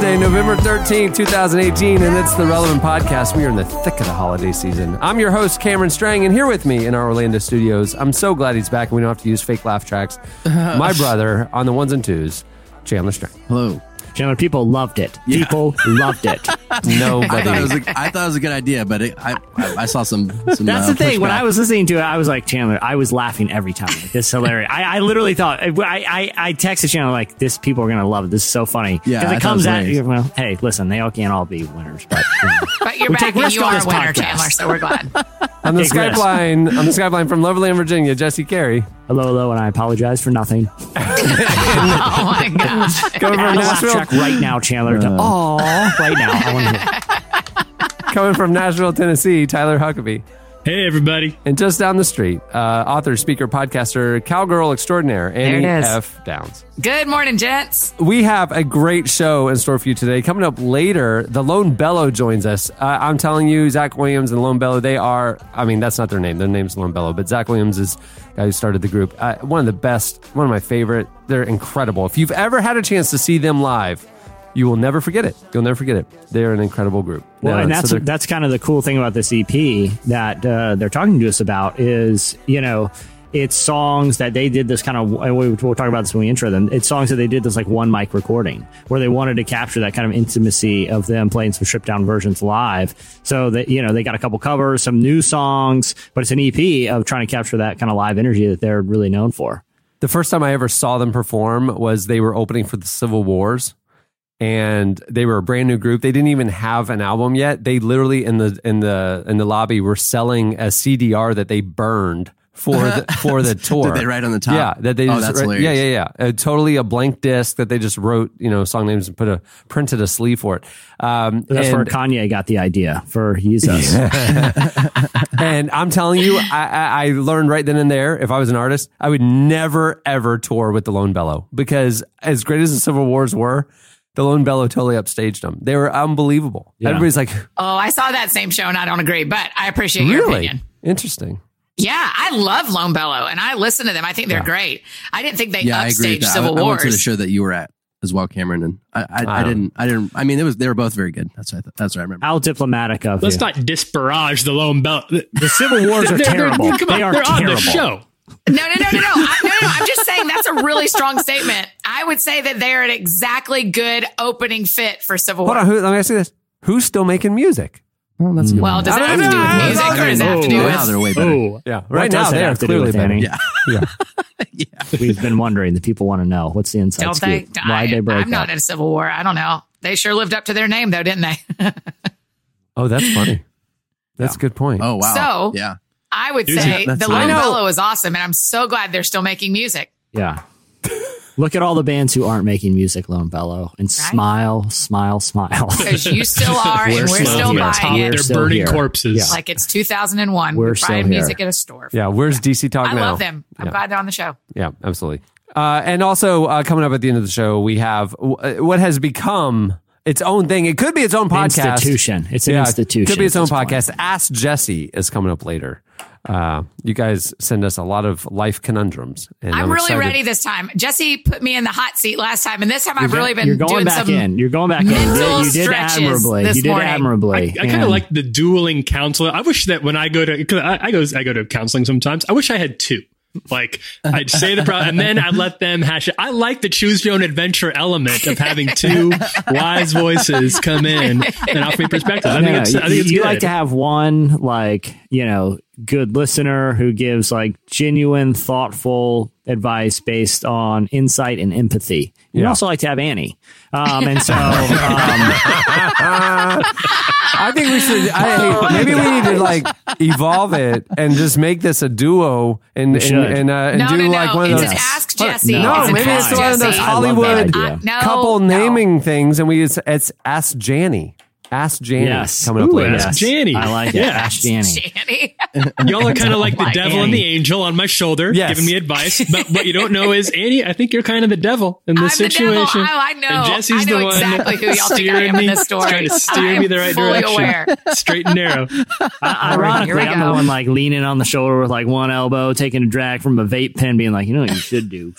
Tuesday, November 13th, 2018, and it's the Relevant Podcast. We are in the thick of the holiday season. I'm your host, Cameron Strang, and here with me in our Orlando studios, I'm so glad he's back and we don't have to use fake laugh tracks. My brother on the ones and twos, Chandler Strang. Hello. Chandler, people loved it. People loved it. I thought, Nobody. it was a, I thought it was a good idea, but it, I, I I saw some. some That's uh, the thing. When. I was listening to it, I was like, Chandler, I was laughing every time. Like, this is hilarious. I, I literally thought, I, I, I texted Chandler, like, this, people are going to love it. This is so funny. Yeah, Because it thought comes it at you. Well, hey, listen, they all can't all be winners, but you know. But you're we back and you are a this winner, podcast. Chandler, so we're glad. on the Take risks. Skyline, on the Skyline from Loverland, Virginia, Jesse Carey. hello, hello, and I apologize for nothing. oh my gosh. Coming from Add a laugh Nashville, right now, Chandler. Oh, right now. I want to hear. coming from Nashville, Tennessee, Tyler Huckabee. Hey, everybody. And just down the street, uh, author, speaker, podcaster, cowgirl extraordinaire, Annie. F. Downs. Good morning, gents. We have a great show in store for you today. Coming up later, the Lone Bellow joins us. Uh, I'm telling you, Zach Williams and Lone Bellow, they are, I mean, that's not their name. Their name's Lone Bellow, but Zach Williams is the guy who started the group. Uh, one of the best, one of my favorite. They're incredible. If you've ever had a chance to see them live, you will never forget it. You'll never forget it. They're an incredible group. Well, and that's they're- that's kind of the cool thing about this EP that uh, they're talking to us about is you know it's songs that they did this kind of we'll talk about this when we intro them. It's songs that they did this like one mic recording where they wanted to capture that kind of intimacy of them playing some stripped down versions live. So that you know they got a couple covers, some new songs, but it's an EP of trying to capture that kind of live energy that they're really known for. The first time I ever saw them perform was they were opening for the Civil Wars. And they were a brand new group. They didn't even have an album yet. They literally in the in the in the lobby were selling a CDR that they burned for the for the tour. Did they write on the top? Yeah, that they Oh, just that's wrote- yeah hilarious. yeah yeah. Uh, totally a blank disc that they just wrote you know song names and put a printed a sleeve for it. Um, So that's where Kanye got the idea for Yeezus. and I'm telling you, I, I, I learned right then and there. If I was an artist, I would never ever tour with the Lone Bellow because as great as the Civil Wars were, the Lone Bellow totally upstaged them. They were unbelievable. Yeah. Everybody's like, Oh, I saw that same show and I don't agree, but I appreciate your really opinion. interesting. Yeah, I love Lone Bellow and I listen to them. I think they're great. I didn't think they Yeah, I agree with upstaged that. Civil I, I Wars. went to the show that you were at as well, Cameron, and I, I, I Wow. didn't, I didn't. I mean, it was they were both very good. That's what I, th- that's what I remember. How diplomatic of Let's you. not disparage the Lone Bell. the Civil Wars are They're- they're- terrible. come They on, are they're terrible. on the show. No, no, no, no, no. I, no, no, no. I'm just saying that's a really strong statement. I would say that they're an exactly good opening fit for Civil War. Hold on, who, let me ask you this: Who's still making music? Well, that's a good Well, one. does it have to do with music or does it have to do Oh, with now they're way better. Oh, Yeah, right does now they are have to do clearly with better. Annie? Yeah, We've been wondering. The people want to know what's the inside Don't scoop. they? Why I, they break I'm not in a Civil War. I don't know. They sure lived up to their name, though, didn't they? Oh, that's funny. That's a good point. Oh wow. So- yeah. I would Dude, say the fine. Lone Bellow is awesome, and I'm so glad they're still making music. Yeah. Look at all the bands who aren't making music, Lone Bellow, and smile, smile, smile. Because you still are, and We're we're still still here. buying We're. They're burning here. corpses. Yeah. Like it's 2001. We're We're still buying here. music at a store. Yeah, where's DC Talk I now? love them. I'm Yeah. glad they're on the show. Yeah, absolutely. Uh, and also uh, coming up at the end of the show, we have w- uh, what has become its own thing. It could be its own podcast. Institution. It's an Yeah, institution. Could be its own this point. podcast. Ask Jesse is coming up later. Uh, you guys send us a lot of life conundrums. And I'm, I'm, really excited. ready this time. Jesse put me in the hot seat last time, and this time I've really been You're going doing back some in. You're going back in. You did admirably. You did morning. admirably. I, I kind of like the dueling counselor. I wish that when I go to, I, I go, I go to counseling sometimes. I wish I had two. Like I'd say the problem, and then I'd let them hash it. I like the choose your own adventure element of having two wise voices come in and offer me perspective. I think Yeah, it's, I you, think it's you good. like to have one like you know good listener who gives like genuine, thoughtful advice based on insight and empathy. You Yeah. also like to have Annie, um, and so um, I think we should. I, maybe we need to like evolve it and just make this a duo and and and, uh, and No, do no, like no. one of It's those. Ask Jesse. No, It's maybe it's one of those Jesse. I love that Hollywood idea. I- no, couple no. naming things, and we just it's Ask Janny. Ask Janny Yes. coming up Ooh, later. Ask Janny. I like it. Yeah. Ask Janny. Danny. Y'all are kind of like the my devil and the angel on my shoulder, Yes. giving me advice. But what you don't know is, Annie, I think you're kind of the devil in this I'm the devil. situation. Oh, I know. And Jesse's know the one exactly who y'all think I steering am in me, this story. Trying to I steer am me the right fully direction. aware. Straight and narrow. I- Here Ironically, we I'm the one like leaning on the shoulder with like one elbow, taking a drag from a vape pen, being like, you know what you should do?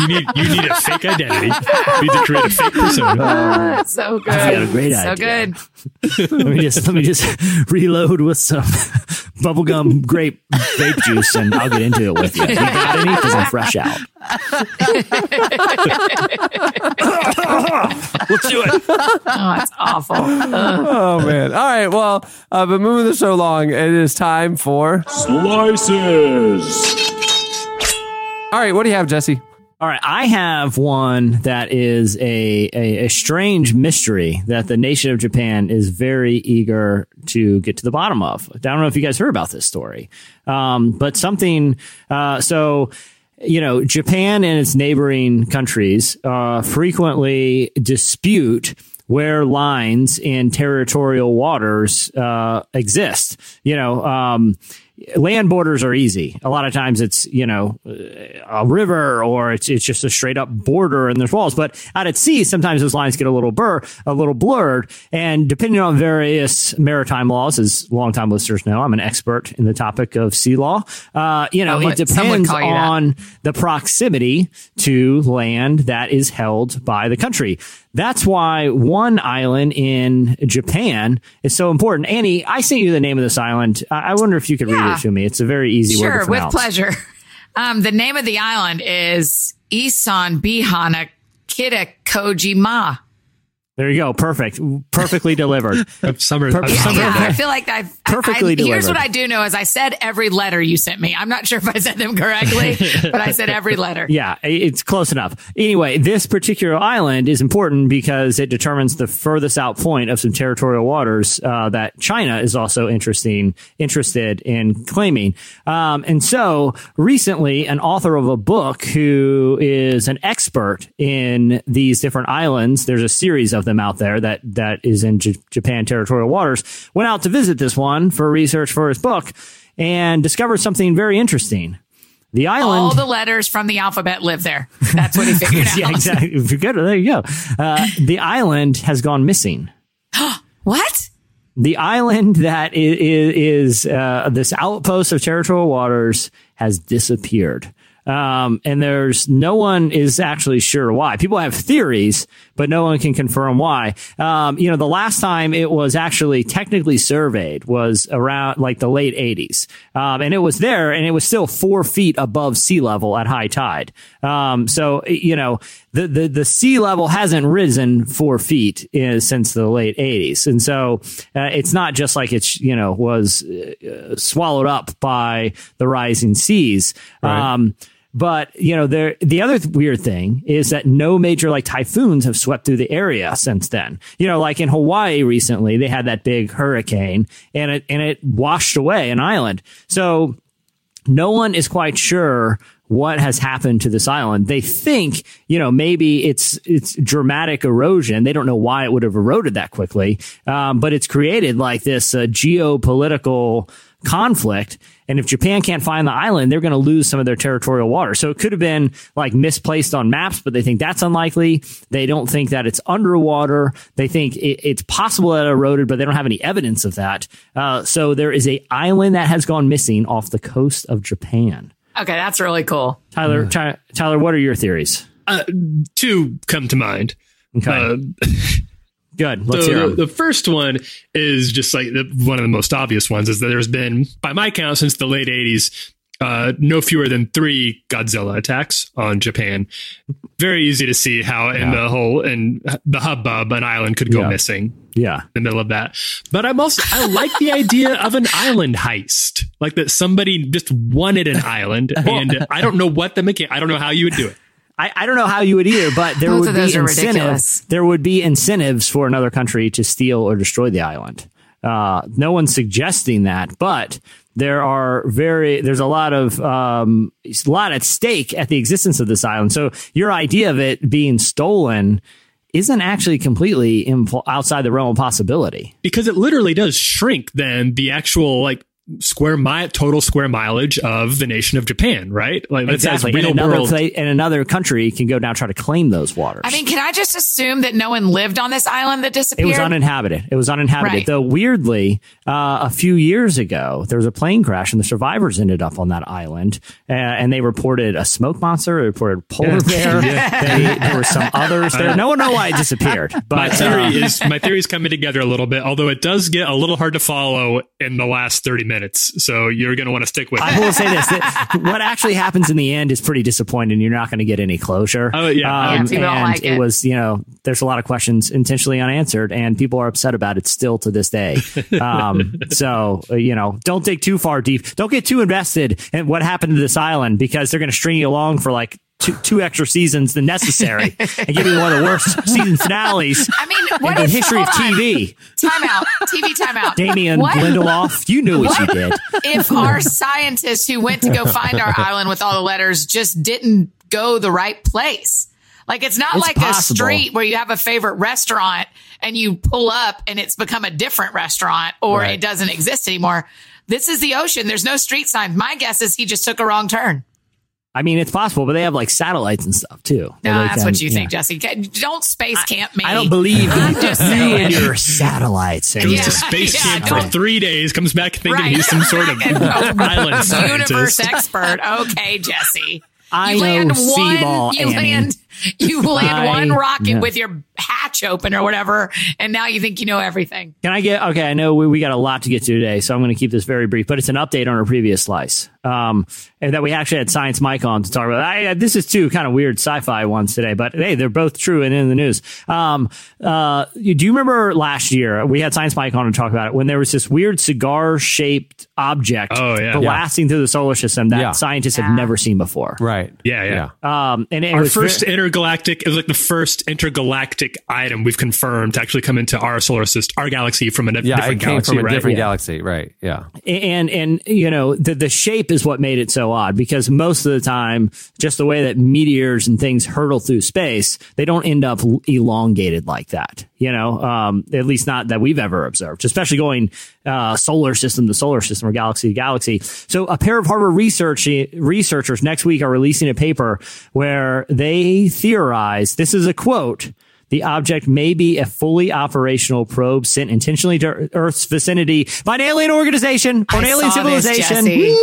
You need you need a fake identity. You need to create a fake persona. so good. got a great so idea. good. let me just let me just reload with some bubblegum grape vape juice, and I'll get into it with you. You got any? Because I'm fresh out. Let's do it. Oh, it's awful. Ugh. Oh man! All right. Well, uh, but moving the show along, it is time for Slices. All right. What do you have, Jesse? All right, I have one that is a, a, a strange mystery that the nation of Japan is very eager to get to the bottom of. I don't know if you guys heard about this story, um, but something. Uh, so, you know, Japan and its neighboring countries uh, frequently dispute where lines in territorial waters uh, exist. You know, um, land borders are easy. A lot of times it's, you know, a river or it's, it's just a straight up border and there's walls. But out at sea, sometimes those lines get a little blur, a little blurred. And depending on various maritime laws, as longtime listeners know, I'm an expert in the topic of sea law. Uh, you know, it would depends you that. on the proximity to land that is held by the country. That's why one island in Japan is so important. Annie, I sent you the name of this island. I I wonder if you could read it to me. It's a very easy word Sure, with pleasure. Um, the name of the island is Isan Bihana Kitakojima. There you go. Perfect. Perfectly delivered. Summer, Per- Yeah, summer Yeah, I feel like I've Perfectly I, I, Here's what I do know: is I said every letter you sent me. I'm not sure if I said them correctly, but I said every letter. Yeah, it's close enough. Anyway, this particular island is important because it determines the furthest out point of some territorial waters uh, that China is also interesting interested in claiming. Um, and so recently, an author of a book who is an expert in these different islands, there's a series of them out there that that is in J- Japan territorial waters, went out to visit this one for research for his book and discovered something very interesting. The island. All the letters from the alphabet live there. That's what he figured out. yeah, exactly. If you're good, there you go. Uh, the island has gone missing. What? The island that is, is uh, this outpost of territorial waters has disappeared. Um, and there's no one is actually sure why. People have theories, but no one can confirm why. Um, you know, the last time it was actually technically surveyed was around like the late 80s. Um, and it was there and it was still four feet above sea level at high tide. Um, so, you know, the, the, the sea level hasn't risen four feet uh, since the late 80s. And so uh, it's not just like it's, you know, was uh, swallowed up by the rising seas. Um, but you know, there the other th- weird thing is that no major like typhoons have swept through the area since then. You know, like in Hawaii recently, they had that big hurricane and it and it washed away an island. So no one is quite sure what has happened to this island. They think, you know, maybe it's it's dramatic erosion. They don't know why it would have eroded that quickly, um, but it's created like this uh, geopolitical conflict. And if Japan can't find the island, they're going to lose some of their territorial water. So it could have been like misplaced on maps, but they think that's unlikely. They don't think that it's underwater. They think it, it's possible that it eroded, but they don't have any evidence of that. Uh, so there is a island that has gone missing off the coast of Japan. Okay, that's really cool. Tyler, Ty- Tyler, what are your theories? Uh, two come to mind. Okay, Uh, good. Let's so hear the, 'em. the first one is just like the, one of the most obvious ones is that there's been, by my count, since the late 80s, uh, no fewer than three Godzilla attacks on Japan. Very easy to see how in the whole in the hubbub an island could go Yeah. missing yeah. in the middle of that. But I'm also I like the idea of an island heist, like that somebody just wanted an island, and I don't know what the mechanic. I don't know how you would do it. I, I don't know how you would either, but there would be incentives. There would be incentives for another country to steal or destroy the island. Uh, no one's suggesting that, but there are very there's a lot of um, a lot at stake at the existence of this island. So your idea of it being stolen isn't actually completely impl- outside the realm of possibility. because it literally does shrink then the actual like square mile total square mileage of the nation of Japan, right? Like that says And real another, world. pla- and another country can go down and try to claim those waters. I mean, can I just assume that no one lived on this island that disappeared? It was uninhabited. It was uninhabited. Right. Though weirdly, uh, a few years ago, there was a plane crash and the survivors ended up on that island. Uh, and they reported a smoke monster. They reported polar bear. They, there were some others there. No one know why it disappeared. my theory uh, is my theory is coming together a little bit, although it does get a little hard to follow in the last thirty minutes. So you're going to want to stick with I it. will say this: that what actually happens in the end is pretty disappointing. You're not going to get any closure. Oh, yeah. Yeah, and like it. was, you know, there's a lot of questions intentionally unanswered, and people are upset about it still to this day. Um, so, uh, you know, don't dig too far deep. Don't get too invested in what happened to this island because they're going to string you along for like. Two, two extra seasons than necessary and give you one of the worst season finales I mean, what in the history of. TV. Timeout. TV timeout. Damon What? Lindelof, you knew what you did. if our scientists who went to go find our island with all the letters just didn't go the right place. Like it's not It's like possible. a street where you have a favorite restaurant and you pull up and it's become a different restaurant or Right. it doesn't exist anymore. This is the ocean. There's no street signs. My guess is he just took a wrong turn. I mean, it's possible, but they have like satellites and stuff too. No, Where that's can- what you yeah. think, Jesse. Don't space camp me. I don't believe I'm in just you saying. and your satellites. Goes Yeah. to space Yeah, camp for three days, comes back thinking Right. he's some sort of island scientist. Universe expert. Okay, Jesse. I you land one, you Annie. land, you land I one rocket with your hatch open or whatever, and now you think you know everything. Can I get okay? I know we, we got a lot to get to today, so I'm going to keep this very brief. But it's an update on our previous slice, um, and that we actually had Science Mike on to talk about. I, this is two kind of weird sci-fi ones today, but hey, they're both true and in the news. Um, uh, do you remember last year we had Science Mike on to talk about it when there was this weird cigar-shaped object, Oh, yeah. but Yeah. through the solar system that Yeah. scientists have never seen before. Right. Yeah, yeah. Um, and it Our was first very- intergalactic, it was like the first intergalactic item we've confirmed to actually come into our solar system, our galaxy from a Yeah, different it came galaxy, from a right? different Yeah. galaxy. Right. Yeah. and and you know the the shape is what made it so odd because most of the time just the way that meteors and things hurtle through space they don't end up elongated like that you know um at least not that we've ever observed especially going uh solar system to solar system or galaxy to galaxy. So a pair of harvard research researchers next week are releasing a paper where they theorize this is a quote the object may be a fully operational probe sent intentionally to Earth's vicinity by an alien organization or an I alien saw this, civilization.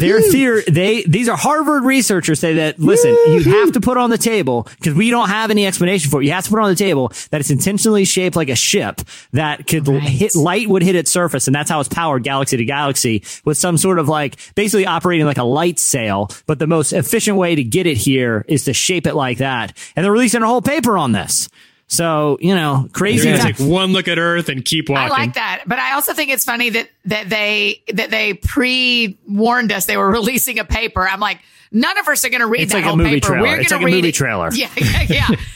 Their theory, they these are Harvard researchers say that listen, you have to put on the table because we don't have any explanation for it. You have to put on the table that it's intentionally shaped like a ship that could Right. hit light would hit its surface, and that's how it's powered galaxy to galaxy with some sort of like basically operating like a light sail. But the most efficient way to get it here is to shape it like that, and they're releasing a whole paper on this. So you know, You're crazy. gonna take one look at Earth and keep walking. I like that, but I also think it's funny that that they that they pre warned us they were releasing a paper. I'm like, none of us are going to read It's that like a whole movie paper. trailer. We're It's going like to a read movie it. trailer. Yeah, yeah,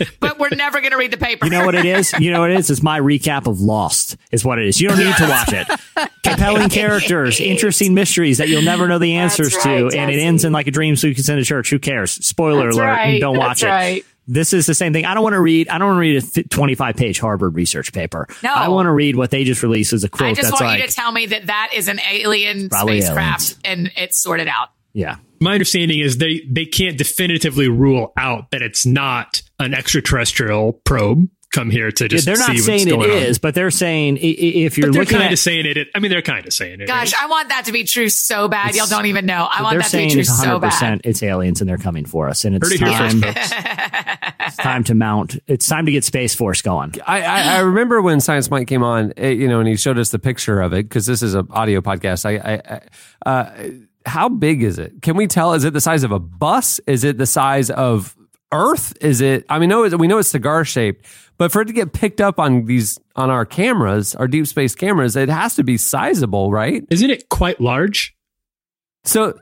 yeah. but we're never going to read the paper. You know what it is? You know what it is? It's my recap of Lost, is what it is. You don't need to watch it. Compelling characters, interesting mysteries that you'll never know the answers right, to, and it ends in like a dream so you can send to church. Who cares? Spoiler That's alert. right, Don't watch that's it. right. This is the same thing. I don't want to read. I don't want to read a 25 page Harvard research paper. No. I want to read what they just released as a quote. I just that's want like, you to tell me that that is an alien Probably spacecraft and it's sorted out. yeah. My understanding is they they can't definitively rule out that it's not an extraterrestrial probe come here to Yeah, just They're not see saying what's it going on. but they're saying i- i- if you're But they're looking kind at of saying it. I mean, they're kind of saying it. Gosh, I want that to be true so bad. Y'all don't even know. I want they're that to be saying true it's so 100% bad. it's aliens and they're coming for us and it's Heard time, first, it's time to mount it's time to get space force going I, I, I remember when Science Mike came on, eh, you know, and he showed us the picture of it because this is an audio podcast. I, I, I uh, how big is it? Can we tell? Is it the size of a bus? Is it the size of Earth? Is it? I mean, no, we know it's cigar shaped, but for it to get picked up on these on our cameras, our deep space cameras, it has to be sizable, right? Isn't it quite large? So.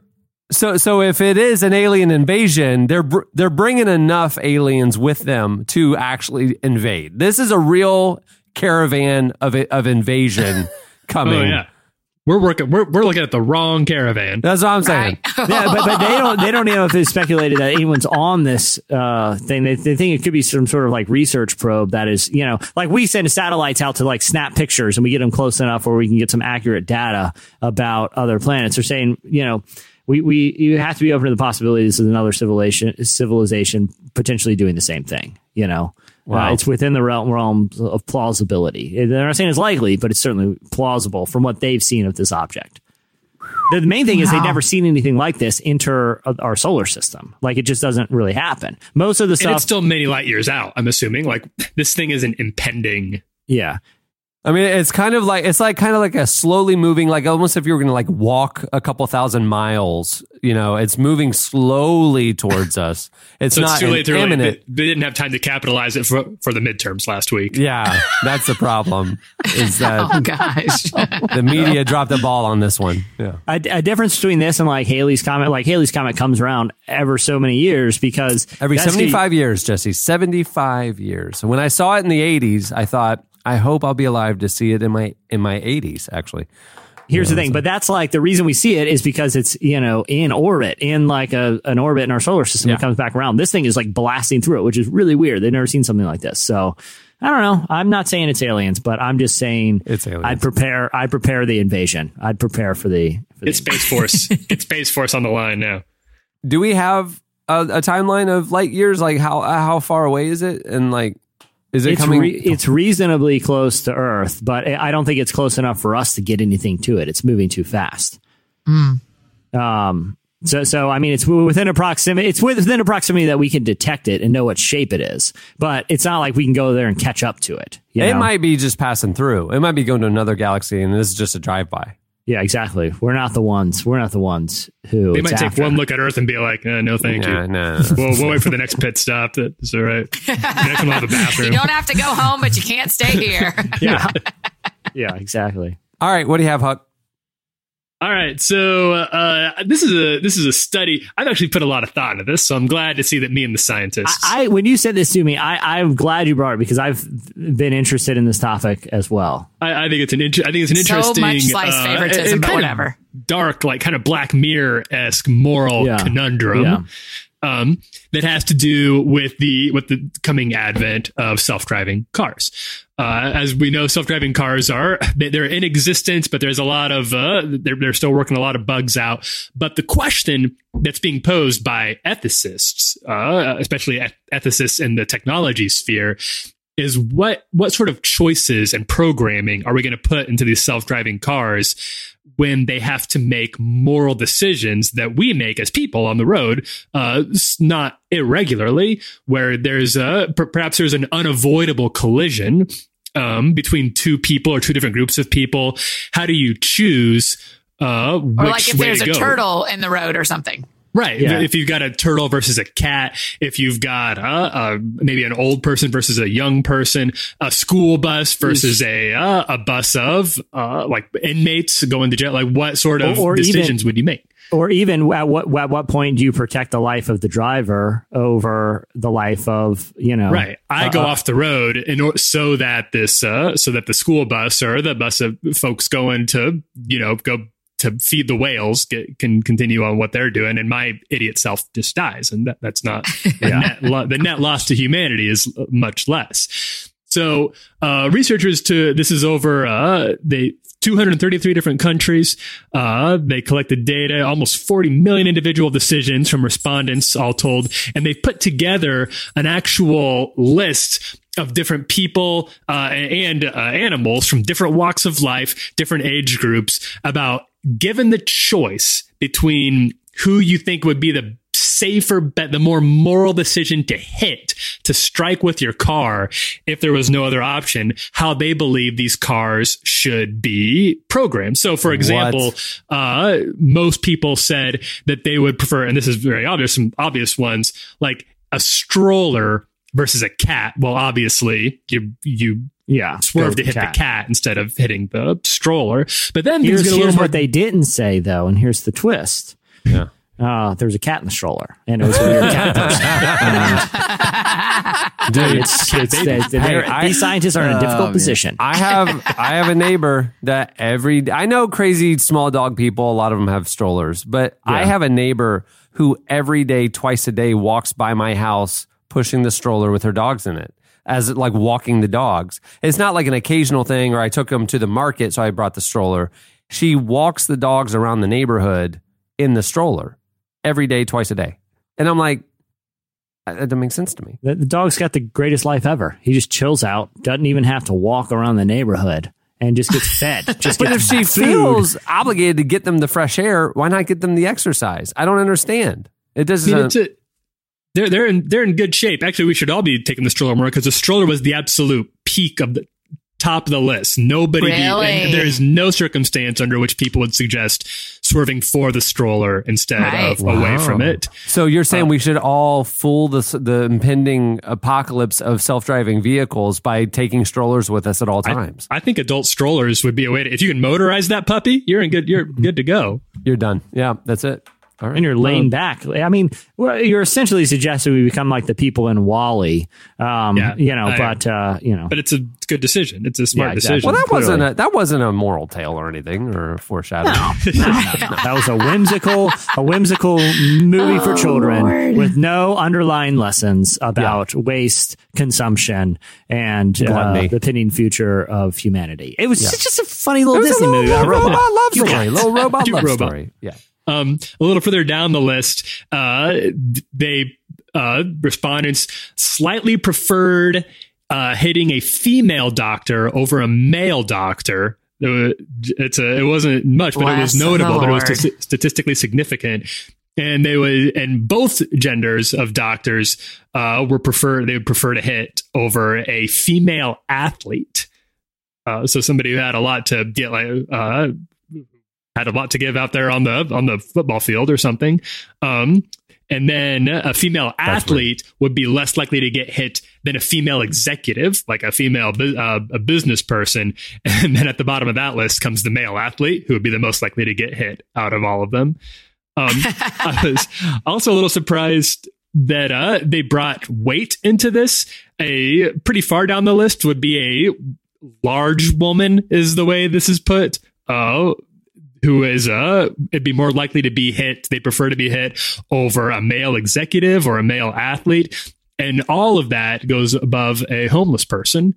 So, so if it is an alien invasion, they're br- they're bringing enough aliens with them to actually invade. This is a real caravan of of invasion oh, coming. Oh yeah. We're working. We're we're looking at the wrong caravan. That's what I'm saying. Right. yeah, but, but they don't they don't know if it's speculated that anyone's on this uh, thing. They, they think it could be some sort of like research probe that is, you know, like we send satellites out to like snap pictures and we get them close enough where we can get some accurate data about other planets. They're saying, you know, we, we you have to be open to the possibility this is another civilization civilization potentially doing the same thing. You know, Wow. uh, it's within the realm realm of plausibility. They're not saying it's likely, but it's certainly plausible from what they've seen of this object. The the main thing is they've never seen anything like this enter our solar system. Like it just doesn't really happen. Most of the And stuff, it's still many light years out. I'm assuming like this thing isn't impending. yeah, I mean, it's kind of like it's like kind of like a slowly moving, like almost if you were going to like walk a couple thousand miles. You know, it's moving slowly towards us. It's So not it's too late really. imminent. They, they didn't have time to capitalize it for for the midterms last week. Yeah, that's the problem. Is that Oh gosh. the media dropped the ball on this one? Yeah. a, a difference between this and like Halley's comet. Like Halley's comet comes around ever so many years because Every 75 years, Jesse, 75 years. And when I saw it in the 80s, I thought, I hope I'll be alive to see it in my in my 80s actually. Here's the thing, but that's like the reason we see it is because it's you know in orbit, in like a an orbit in our solar system. Yeah. It comes back around. This thing is like blasting through it, which is really weird. They've never seen something like this. So I don't know. I'm not saying it's aliens, but I'm just saying It's aliens. I'd prepare. I'd prepare the invasion. I'd prepare for the. For the Get Space Force. Get Space Force on the line now. Do we have a, a timeline of light years like how how far away is it and like is it it's coming re- it's reasonably close to Earth, but I don't think it's close enough for us to get anything to it. It's moving too fast. Um. So, so I mean, it's within a proximity. It's within a proximity that we can detect it and know what shape it is. But it's not like we can go there and catch up to it. you it know? might be just passing through. It might be going to another galaxy and this is just a drive by. Yeah, exactly. We're not the ones. We're not the ones who. They might take after. one look at Earth and be like, eh, "No, thank Nah, you." nah. We'll, we'll wait for the next pit stop. That's all right. The next one will have a you don't have to go home, but you can't stay here. Yeah. yeah. Exactly. All right, what do you have, Huck? All right, so uh, this is a this is a study. I've actually put a lot of thought into this, so I'm glad to see that me and the scientists. I, I when you said this to me, I, I'm glad you brought it because I've been interested in this topic as well. I, I think it's an inter- I think it's an So interesting much slice uh, favoritism, and but whatever. dark, like kind of Black Mirror esque moral Yeah. conundrum. Yeah. Um, that has to do with the with the coming advent of self driving cars. Uh, as we know, self driving cars are they- they're in existence, but there's a lot of uh, they're they're still working a lot of bugs out. But the question that's being posed by ethicists, uh, especially ethicists in the technology sphere, is what what sort of choices and programming are we going to put into these self-driving cars when they have to make moral decisions that we make as people on the road uh not irregularly where there's a perhaps there's an unavoidable collision um between two people or two different groups of people how do you choose uh Or like if there's a go? turtle in the road or something. Right. Yeah. If you've got a turtle versus a cat, if you've got uh, uh, maybe an old person versus a young person, a school bus versus a uh, a bus of uh, like inmates going to jail, like what sort of Or- or even- decisions would you make? Or even at what at what point do you protect the life of the driver over the life of you know? Right. I go off the road in or- so that this uh, so that the school bus or the bus of folks going to you know go to feed the whales get, can continue on what they're doing, and my idiot self just dies, and that, that's not the, net lo- the net loss to humanity is much less. So, uh, researchers to this is over uh, they 233 different countries. Uh, they collected data, almost 40 million individual decisions from respondents, all told, and they put together an actual list of different people uh, and uh, animals from different walks of life, different age groups, about given the choice between who you think would be the safer bet, the more moral decision to hit, to strike with your car, if there was no other option, how they believe these cars should be programmed. So, for example, uh, most people said that they would prefer, and this is very obvious, some obvious ones, like a stroller versus a cat. Well, obviously, you, you yeah, swerve to hit cat. the cat instead of hitting the stroller. But then things Here's, a here's little more what they didn't say though, and here's the twist. Yeah. Uh, there was a cat in the stroller, and it was a weird cat person. And Dude, It's, it's, they're- they're- Hey, I- these scientists are in a difficult man. position. I have I have a neighbor that every I know crazy small dog people. A lot of them have strollers, but I have a neighbor who every day, twice a day, walks by my house pushing the stroller with her dogs in it, as like walking the dogs. It's not like an occasional thing, or I took them to the market, so I brought the stroller. She walks the dogs around the neighborhood in the stroller every day, twice a day, and I'm like, that doesn't make sense to me. The, the dog's got the greatest life ever. He just chills out, doesn't even have to walk around the neighborhood, and just gets fed. Just But if she food. feels obligated to get them the fresh air, why not get them the exercise? I don't understand. It doesn't. mean, a, they're they're in they're in good shape. Actually, we should all be taking the stroller more because the stroller was the absolute peak of the top of the list. Nobody, Really? and there is no circumstance under which people would suggest swerving for the stroller instead Right. of away from it. so you're saying uh, we should all fool the the impending apocalypse of self driving vehicles by taking strollers with us at all I, times? I think adult strollers would be a way to. If you can motorize that puppy, you're in good. You're good to go. you're done. Yeah, that's it. All right. and you're laying back. I mean, well, you're essentially suggesting we become like the people in WALL-E. Um, Yeah, you know, I- but uh, you know, But it's a good decision. It's a smart Yeah, exactly. decision. Well, that Clearly. wasn't a that wasn't a moral tale or anything or a foreshadowing. that was a whimsical, a whimsical movie for children with no underlying lessons about waste consumption and uh, the pending future of humanity. It was just a funny little It Disney a little, movie. about little robot love Cute story. Little robot love robot. story. Yeah. Um, a little further down the list, uh, they uh, respondents slightly preferred uh, hitting a female doctor over a male doctor. Uh, It's a, it wasn't much, but it was notable. But it was st- statistically significant. And they would, and both genders of doctors uh, were prefer they would prefer to hit over a female athlete. Uh, so somebody who had a lot to get like uh, had a lot to give out there on the on the football field or something. Um, and then a female athlete would be less likely to get hit than a female executive, like a female uh, a business person. And then at the bottom of that list comes the male athlete, who would be the most likely to get hit out of all of them. Um, I was also a little surprised that uh, they brought weight into this. A pretty far down the list would be a large woman, is the way this is put. Uh, who is uh it'd be more likely to be hit they prefer to be hit over a male executive or a male athlete and all of that goes above a homeless person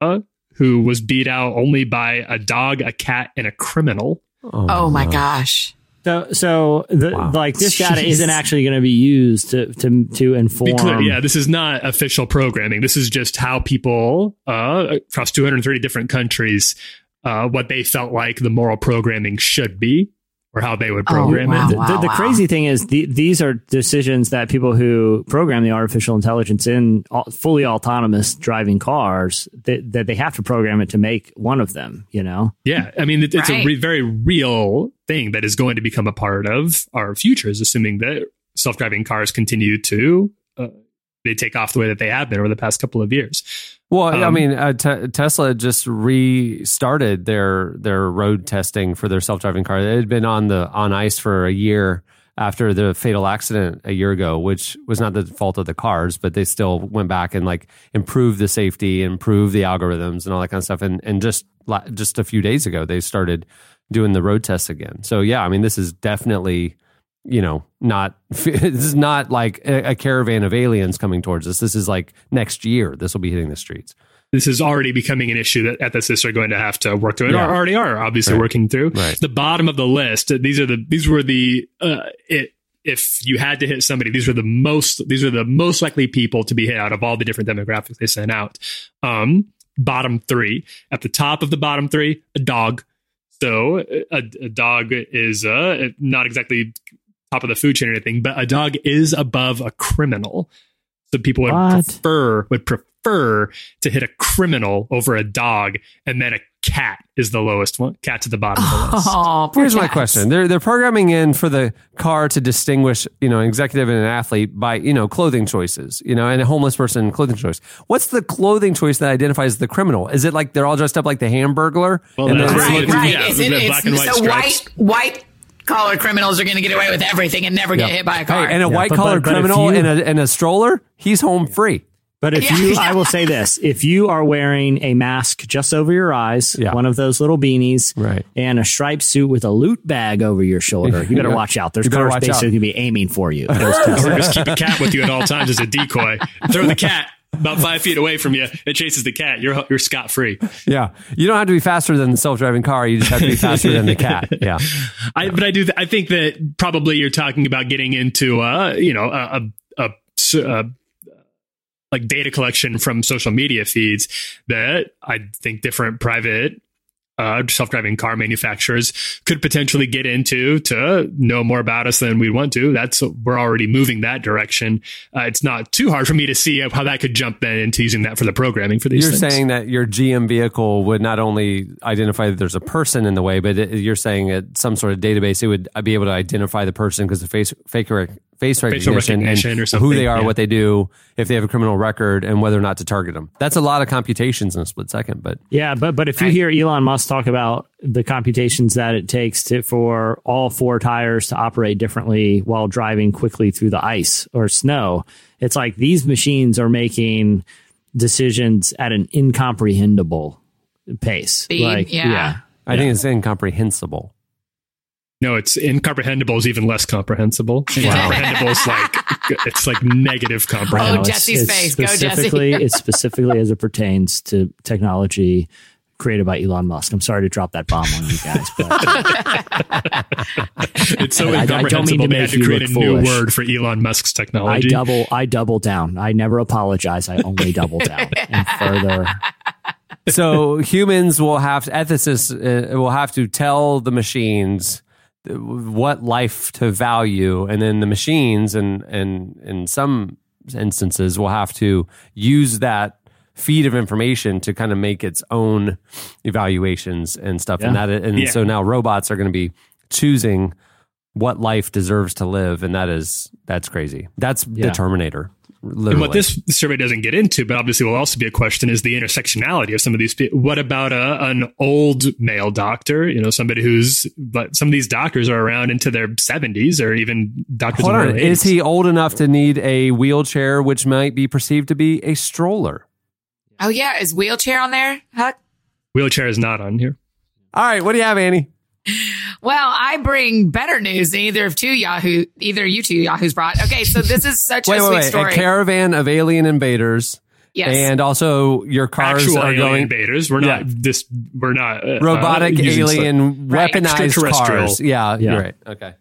uh, who was beat out only by a dog a cat and a criminal Oh my gosh. So, so the, like this data Jeez. isn't actually going to be used to to to inform. be clear yeah this is not official programming this is just how people uh across 230 different countries uh what they felt like the moral programming should be or how they would Oh, program wow. it the, the, the crazy thing is the, these are decisions that people who program the artificial intelligence in au- fully autonomous driving cars that, that they have to program it to make one of them you know Yeah, I mean, it, it's a re- very real thing that is going to become a part of our futures, assuming that self-driving cars continue to uh, they take off the way that they have been over the past couple of years. Well, I Um, mean, uh, te- Tesla just restarted their their road testing for their self driving car. It had been on the on ice for a year after the fatal accident a year ago, which was not the fault of the cars, but they still went back and like improved the safety, improved the algorithms, and all that kind of stuff. And and just la- just a few days ago, they started doing the road tests again. So yeah, I mean, this is definitely you know not this is not like a, a caravan of aliens coming towards us. This is like next year. This will be hitting the streets. This is already becoming an issue that ethicists are going to have to work through, and Yeah. already are obviously Right. working through. Right. The bottom of the list. These are the these were the uh, it. If you had to hit somebody, these were the most these are the most likely people to be hit out of all the different demographics they sent out. Um, bottom three at the top of the bottom three, a dog. So a, a dog is uh, not exactly top of the food chain or anything, but a dog is above a criminal. So people would What? prefer would prefer to hit a criminal over a dog, and then a cat is the lowest one. Cat to the bottom of the oh, list. Oh, poor Here's my question: They're they're programming in for the car to distinguish, you know, an executive and an athlete by you know clothing choices, you know, and a homeless person clothing choice. What's the clothing choice that identifies the criminal? Is it like they're all dressed up like the Hamburglar? Well, and that's then- right. Right, yeah, Is it, the it's, black and white stripes. white white collar criminals are going to get away with everything and never get Yeah. hit by a car. Hey, and a Yeah, white but- collar but- but if criminal you- in a in a stroller, he's home free. But if Yeah. you, I will say this: if you are wearing a mask just over your eyes, Yeah. one of those little beanies, Right. and a striped suit with a loot bag over your shoulder, you better Yeah. watch out. There's cars basically going to be aiming for you. Those Teslas. Or just keep a cat with you at all times as a decoy. Throw the cat about five feet away from you. It chases the cat. You're you're scot free. Yeah. You don't have to be faster than the self driving car. You just have to be faster than the cat. Yeah. I, but I do. I think that probably you're talking about getting into, uh, you know, a, a, a, a like data collection from social media feeds that I think different private uh, self-driving car manufacturers could potentially get into to know more about us than we want to. That's we're already moving that direction. Uh, it's not too hard for me to see how that could jump then into using that for the programming for these. You're things. saying that your GM vehicle would not only identify that there's a person in the way, but it, you're saying at some sort of database, it would be able to identify the person because the face fake rec- face recognition, recognition and or who they are, yeah. what they do, if they have a criminal record, and whether or not to target them. That's a lot of computations in a split second. But Yeah, but but if you hear Elon Musk talk about the computations that it takes to for all four tires to operate differently while driving quickly through the ice or snow, it's like these machines are making decisions at an incomprehensible pace. Speed, like, yeah. I think it's incomprehensible. No, it's incomprehensible is even less comprehensible. Incomprehensible is like it's like negative Oh, comprehensible. it's- Jesse's it's face. Go, Jesse. specifically, it's specifically as it pertains to technology created by Elon Musk. I'm sorry to drop that bomb on you guys, but It's so I- I don't mean to they had make to you create a look new foolish. word for Elon Musk's technology. I technology. double I double down. I never apologize. I only double down and further. so humans will have ethicists uh, will have to tell the machines what life to value. And then the machines and and in some instances will have to use that feed of information to kind of make its own evaluations and stuff. And that and Yeah. so now robots are going to be choosing what life deserves to live. And that is that's crazy. That's Yeah. the terminator literally. And what this survey doesn't get into, but obviously will also be a question, is the intersectionality of some of these people. What about a, an old male doctor? You know, somebody who's, but some of these doctors are around into their 70s or even doctors Hold on. Is he old enough to need a wheelchair, which might be perceived to be a stroller? Oh yeah, is wheelchair on there? Huck? Wheelchair is not on here. All right. What do you have, Annie? Well, I bring better news than either of two Yahoo, either you two Yahoos brought. Okay, so this is such Wait, a wait, sweet wait. story. A caravan of alien invaders. yes. And also, your cars Actual are alien going invaders. We're not Yeah. this. We're not uh, robotic uh, using stuff- alien Right. weaponized Extraterrestrial. cars. Yeah, Yeah. you're right. Okay.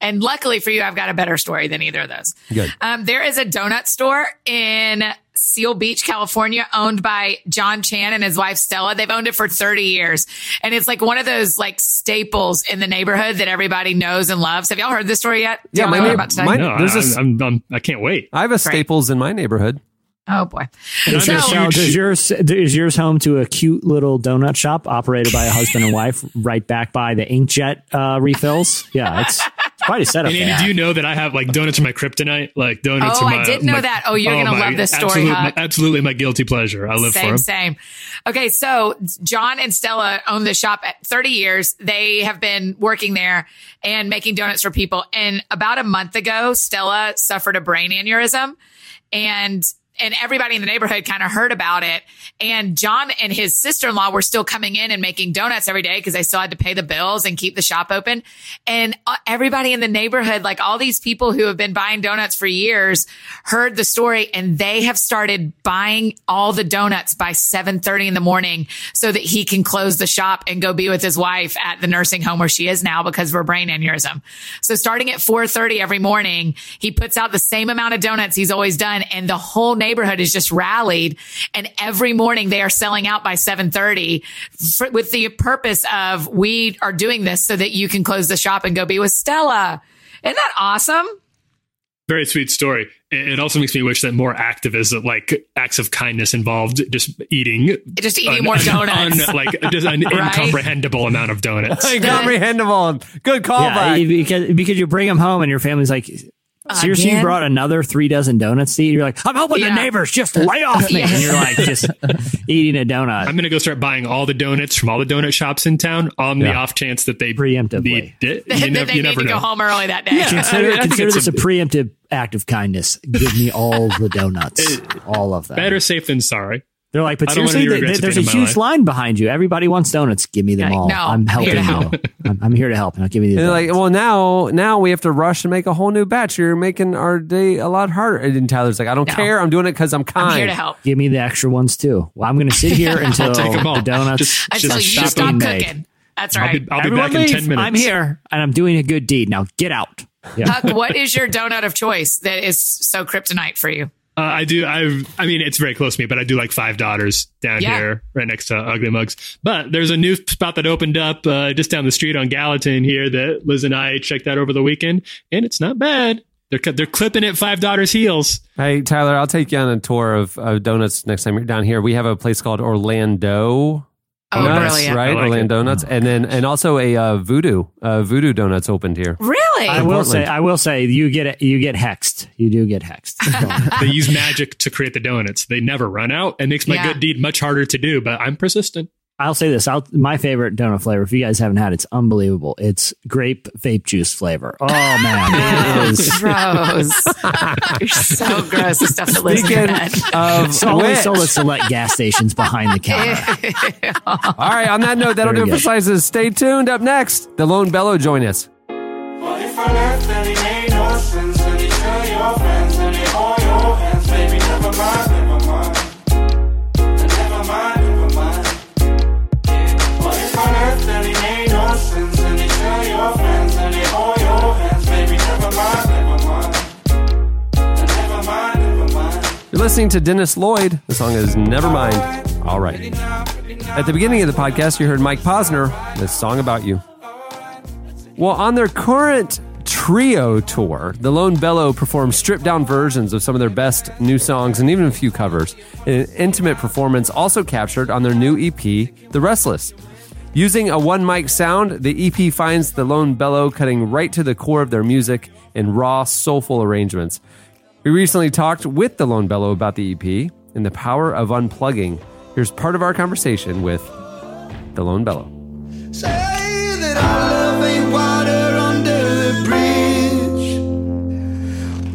And luckily for you, I've got a better story than either of those. Good. Um, there is a donut store in Seal Beach, California, owned by John Chan and his wife Stella. They've owned it for 30 years. And it's like one of those like staples in the neighborhood that everybody knows and loves. Have y'all heard this story yet? Do Yeah, y'all my I'm neighbor- about to my- No, There's I, this- I'm, I'm, I can't wait. I have a Staples in my neighborhood. Oh boy. And So- I'm So huge- does yours is yours home to a cute little donut shop operated by a husband and wife, right back by the inkjet uh, refills? Yeah, it's, it's quite a setup. And they Andy, do you know that I have like donuts are my kryptonite? Like donuts Oh, are I my. didn't know my- that. Oh, you're oh, gonna my- love this story, Absolute, Huck. my, absolutely, my guilty pleasure. I live for Same, them. same. Okay, so John and Stella own the shop at 30 years. They have been working there and making donuts for people. And about a month ago, Stella suffered a brain aneurysm and and everybody in the neighborhood kind of heard about it. And John and his sister-in-law were still coming in and making donuts every day because they still had to pay the bills and keep the shop open. And uh, everybody in the neighborhood, like all these people who have been buying donuts for years, heard the story and they have started buying all the donuts by 7:30 in the morning so that he can close the shop and go be with his wife at the nursing home where she is now because of her brain aneurysm. So starting at 4:30 every morning, he puts out the same amount of donuts he's always done and the whole is just rallied and every morning they are selling out by 7:30 for, with the purpose of we are doing this so that you can close the shop and go be with Stella. Isn't that awesome? Very sweet story. It it also makes me wish that more activism, like acts of kindness, involved just eating, Just eating an- more donuts. un- like just an incomprehensible amount of donuts. Incomprehensible. Good call, Yeah, because because you bring them home and your family's like, Seriously, you Again? brought another three dozen donuts to eat. You're like, I'm hoping Yeah. the neighbors just lay off me. Yeah. And you're like just eating a donut. I'm gonna go start buying all the donuts from all the donut shops in town on the off chance that they Preemptively. need it. that You, nev- they you need never to know. go home early that day. consider I think consider this a, a- preemptive act of kindness. Give me all the donuts, all of them. Better safe than sorry. They're like, but I don't want seriously, they- they- there's a the end of my huge life. line behind you. Everybody wants donuts. Give me them Yeah, all. no, I'm I'm here helping to you. help. I'm, I'm here to help. Now give me the And they're like, well, now now we have to rush and make a whole new batch. You're making our day a lot harder. And Tyler's like, I don't No. care. I'm doing it because I'm kind. I'm here to help give me the extra ones too. Well, I'm going to sit here until take 'em all. the donuts Just- until just you stop stop made. cooking. That's I'll right. be, I'll be Everyone back in ten minutes. I'm here and I'm doing a good deed. Now get out. Yeah. Huck, what is your donut of choice that is so kryptonite for you? Uh, I do. I. I mean, it's very close to me, but I do like Five Daughters down Yeah. here, right next to Ugly Mugs. But there's a new spot that opened up uh, just down the street on Gallatin here that Liz and I checked out over the weekend, and it's not bad. They're they're clipping at Five Daughters heels. Hey, Tyler, I'll take you on a tour of, of donuts next time you're down here. We have a place called Orlando. Oh, Donuts, brilliant. right? I like Orlando Donuts, and then and also a uh, Voodoo uh, Voodoo Donuts opened here. Really? I will Portland. say, I will say, you get you get hexed. You do get hexed. They use magic to create the donuts. They never run out. It makes my Yeah. good deed much harder to do, but I'm persistent. I'll say this: I'll, my favorite donut flavor. If you guys haven't had, it, it's unbelievable. It's grape vape juice flavor. Oh man, it is. gross. You're so gross. The stuff that lives in your Speaking of It's only which- sold at select gas stations behind the counter. all right. On that note, that'll Very do it for good. slices. Stay tuned. Up next, the Lone Bellow join us. You're listening to Dennis Lloyd. The song is Nevermind. All right. At the beginning of the podcast, you heard Mike Posner, this song about you. Well, on their current trio tour, the Lone Bellow performs stripped down versions of some of their best new songs and even a few covers. An intimate performance also captured on their new EP, The Restless. Using a one mic sound, the EP finds the Lone Bellow cutting right to the core of their music in raw, soulful arrangements. We recently talked with the Lone Bellow about the EP and the power of unplugging. Here's part of our conversation with the Lone Bellow. Say that our love ain't water under the bridge.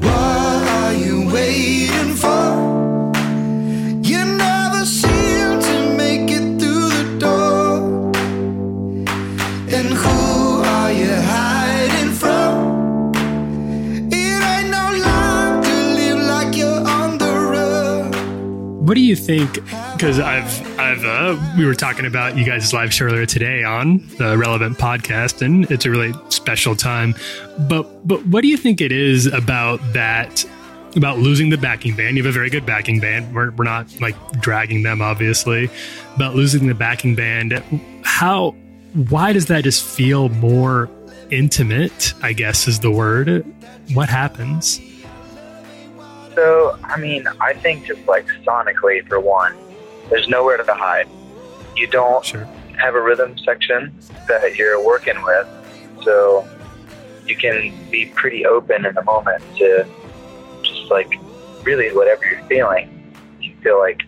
What are you waiting for? You never seem to make it through the door. And who are you hiding What do you think? Because I've, I've, uh, we were talking about you guys' live show earlier today on the Relevant podcast, and it's a really special time. But, but what do you think it is about that? About losing the backing band, you have a very good backing band. We're, we're not like dragging them, obviously. About losing the backing band, how? Why does that just feel more intimate? I guess is the word. What happens? So, I mean, I think just like sonically, for one, there's nowhere to hide. You don't Sure. have a rhythm section that you're working with, so you can be pretty open in the moment to just like really whatever you're feeling. You feel like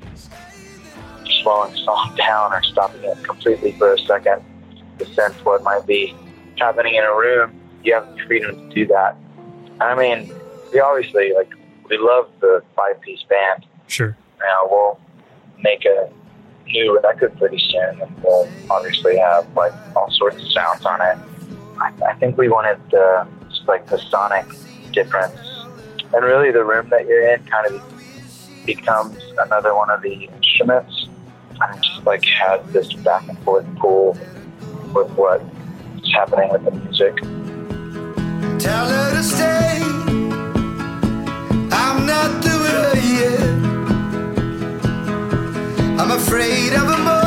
slowing song down or stopping it completely for a second to sense what might be happening in a room. You have the freedom to do that. I mean, we obviously like we love the five piece band. Sure. Now we'll make a new record pretty soon, and we'll obviously have like all sorts of sounds on it. I, I think we wanted the just like the sonic difference, and really the room that you're in kind of becomes another one of the instruments, and just like has this back and forth pull with what's happening with the music. Tell her to stay. I'm not her yet. I'm afraid of a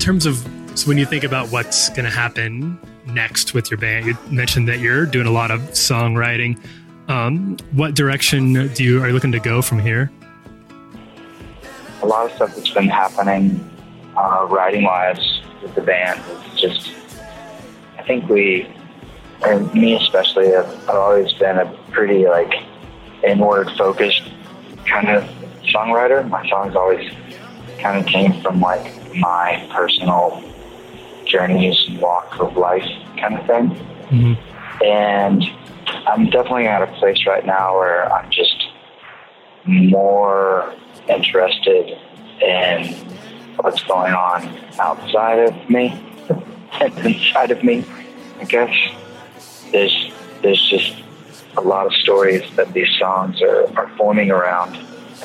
terms of so when you think about what's going to happen next with your band, you mentioned that you're doing a lot of songwriting. Um, what direction do you are you looking to go from here? a lot of stuff that's been happening uh, writing wise with the band is just I think we and me especially have I've always been a pretty like inward focused kind of songwriter. My songs always kind of came from like my personal journeys and walk of life kind of thing. And I'm definitely at a place right now where I'm just more interested in what's going on outside of me and inside of me. I guess there's there's just a lot of stories that these songs are, are forming around.